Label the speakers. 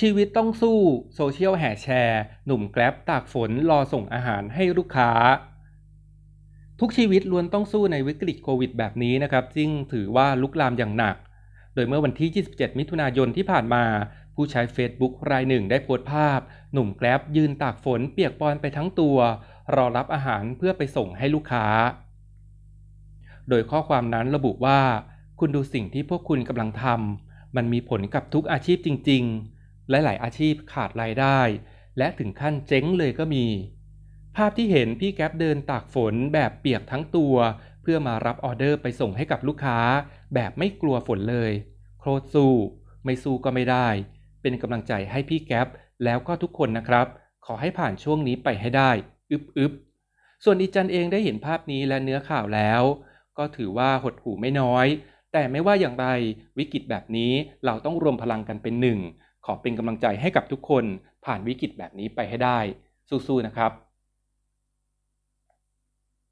Speaker 1: ชีวิตต้องสู้โซเชียลแห่แชร์ หนุ่มแกร็บตากฝนรอส่งอาหารให้ลูกค้า ทุกชีวิตล้วนต้องสู้ในวิกฤตโควิดแบบนี้นะครับซึ่งถือว่าลุกลามอย่างหนัก โดยเมื่อวันที่ 27 มิถุนายนที่ผ่านมา ผู้ใช้ Facebook รายหนึ่งได้โพสต์ภาพ หนุ่มแกร็บยืนตากฝนเปียกปอนไปทั้งตัว รอรับอาหารเพื่อไปส่งให้ลูกค้า โดยข้อความนั้นระบุว่า คุณดูสิ่งที่พวกคุณกำลังทำมันมีผลกับทุกอาชีพจริง ๆ หลายอาชีพขาดรายได้ และถึงขั้นเจ๊งเลยก็มี ภาพที่เห็นพี่แก๊ปเดินตากฝนแบบเปียกทั้งตัว เพื่อมารับออเดอร์ไปส่งให้กับลูกค้า แบบไม่กลัวฝนเลย โคตรสู้ ไม่สู้ก็ไม่ได้ เป็นกำลังใจให้พี่แก๊ปแล้วก็ทุกคนนะครับ ขอให้ผ่านช่วงนี้ไปให้ได้อึบอึบส่วนอีจันเองได้เห็นภาพนี้และเนื้อข่าวแล้ว ก็ถือว่าหดหูไม่น้อย แต่ไม่ว่าอย่างไรวิกฤตแบบนี้เราต้องรวมพลังกันเป็นหนึ่ง ขอเป็นกำลังใจให้กับทุกคนผ่านวิกฤตแบบนี้ไปให้ได้สู้ๆนะครับ